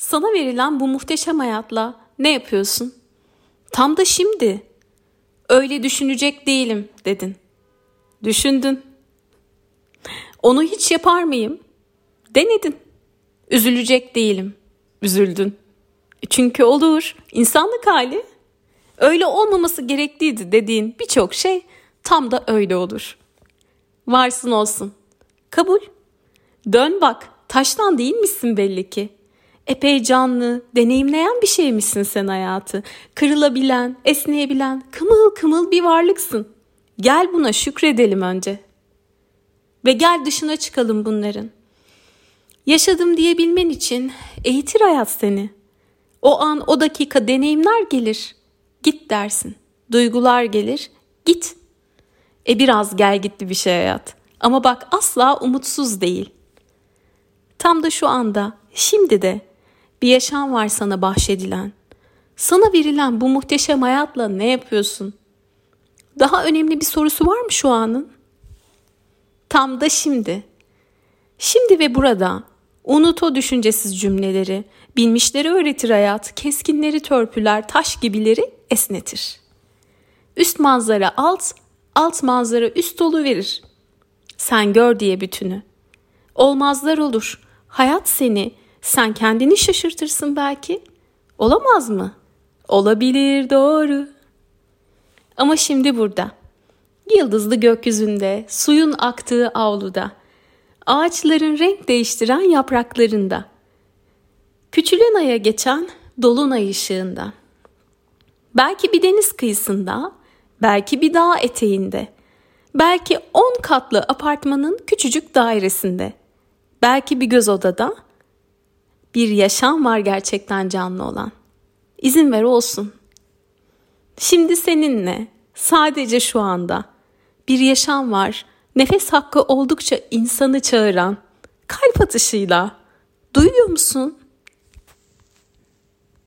Sana verilen bu muhteşem hayatla ne yapıyorsun? Tam da şimdi. Öyle düşünecek değilim dedin. Düşündün. Onu hiç yapar mıyım? Denedin. Üzülecek değilim. Üzüldün. Çünkü olur. İnsanlık hali. Öyle olmaması gerekliydi dediğin birçok şey tam da öyle olur. Varsın olsun. Kabul. Dön bak. Taştan değil misin belli ki. Epey canlı, deneyimleyen bir şeymişsin sen hayatı. Kırılabilen, esneyebilen, kımıl kımıl bir varlıksın. Gel buna şükredelim önce. Ve gel dışına çıkalım bunların. Yaşadım diyebilmen için eğitir hayat seni. O an o dakika deneyimler gelir. Git dersin. Duygular gelir. Git. E biraz gel gitti bir şey hayat. Ama bak asla umutsuz değil. Tam da şu anda, şimdi de bir yaşam var sana bahşedilen. Sana verilen bu muhteşem hayatla ne yapıyorsun? Daha önemli bir sorusu var mı şu anın? Tam da şimdi. Şimdi ve burada unut o düşüncesiz cümleleri, bilmişleri öğretir hayat, keskinleri törpüler, taş gibileri esnetir. Üst manzara alt, alt manzara üst dolu verir. Sen gör diye bütünü. Olmazlar olur. Hayat seni, sen kendini şaşırtırsın belki. Olamaz mı? Olabilir doğru. Ama şimdi burada. Yıldızlı gökyüzünde, suyun aktığı avluda, ağaçların renk değiştiren yapraklarında, küçülen aya geçen dolunay ışığında. Belki bir deniz kıyısında, belki bir dağ eteğinde, belki on katlı apartmanın küçücük dairesinde, belki bir göz odada, bir yaşam var gerçekten canlı olan. İzin ver olsun. Şimdi seninle sadece şu anda bir yaşam var. Nefes hakkı oldukça insanı çağıran kalp atışıyla. Duyuyor musun?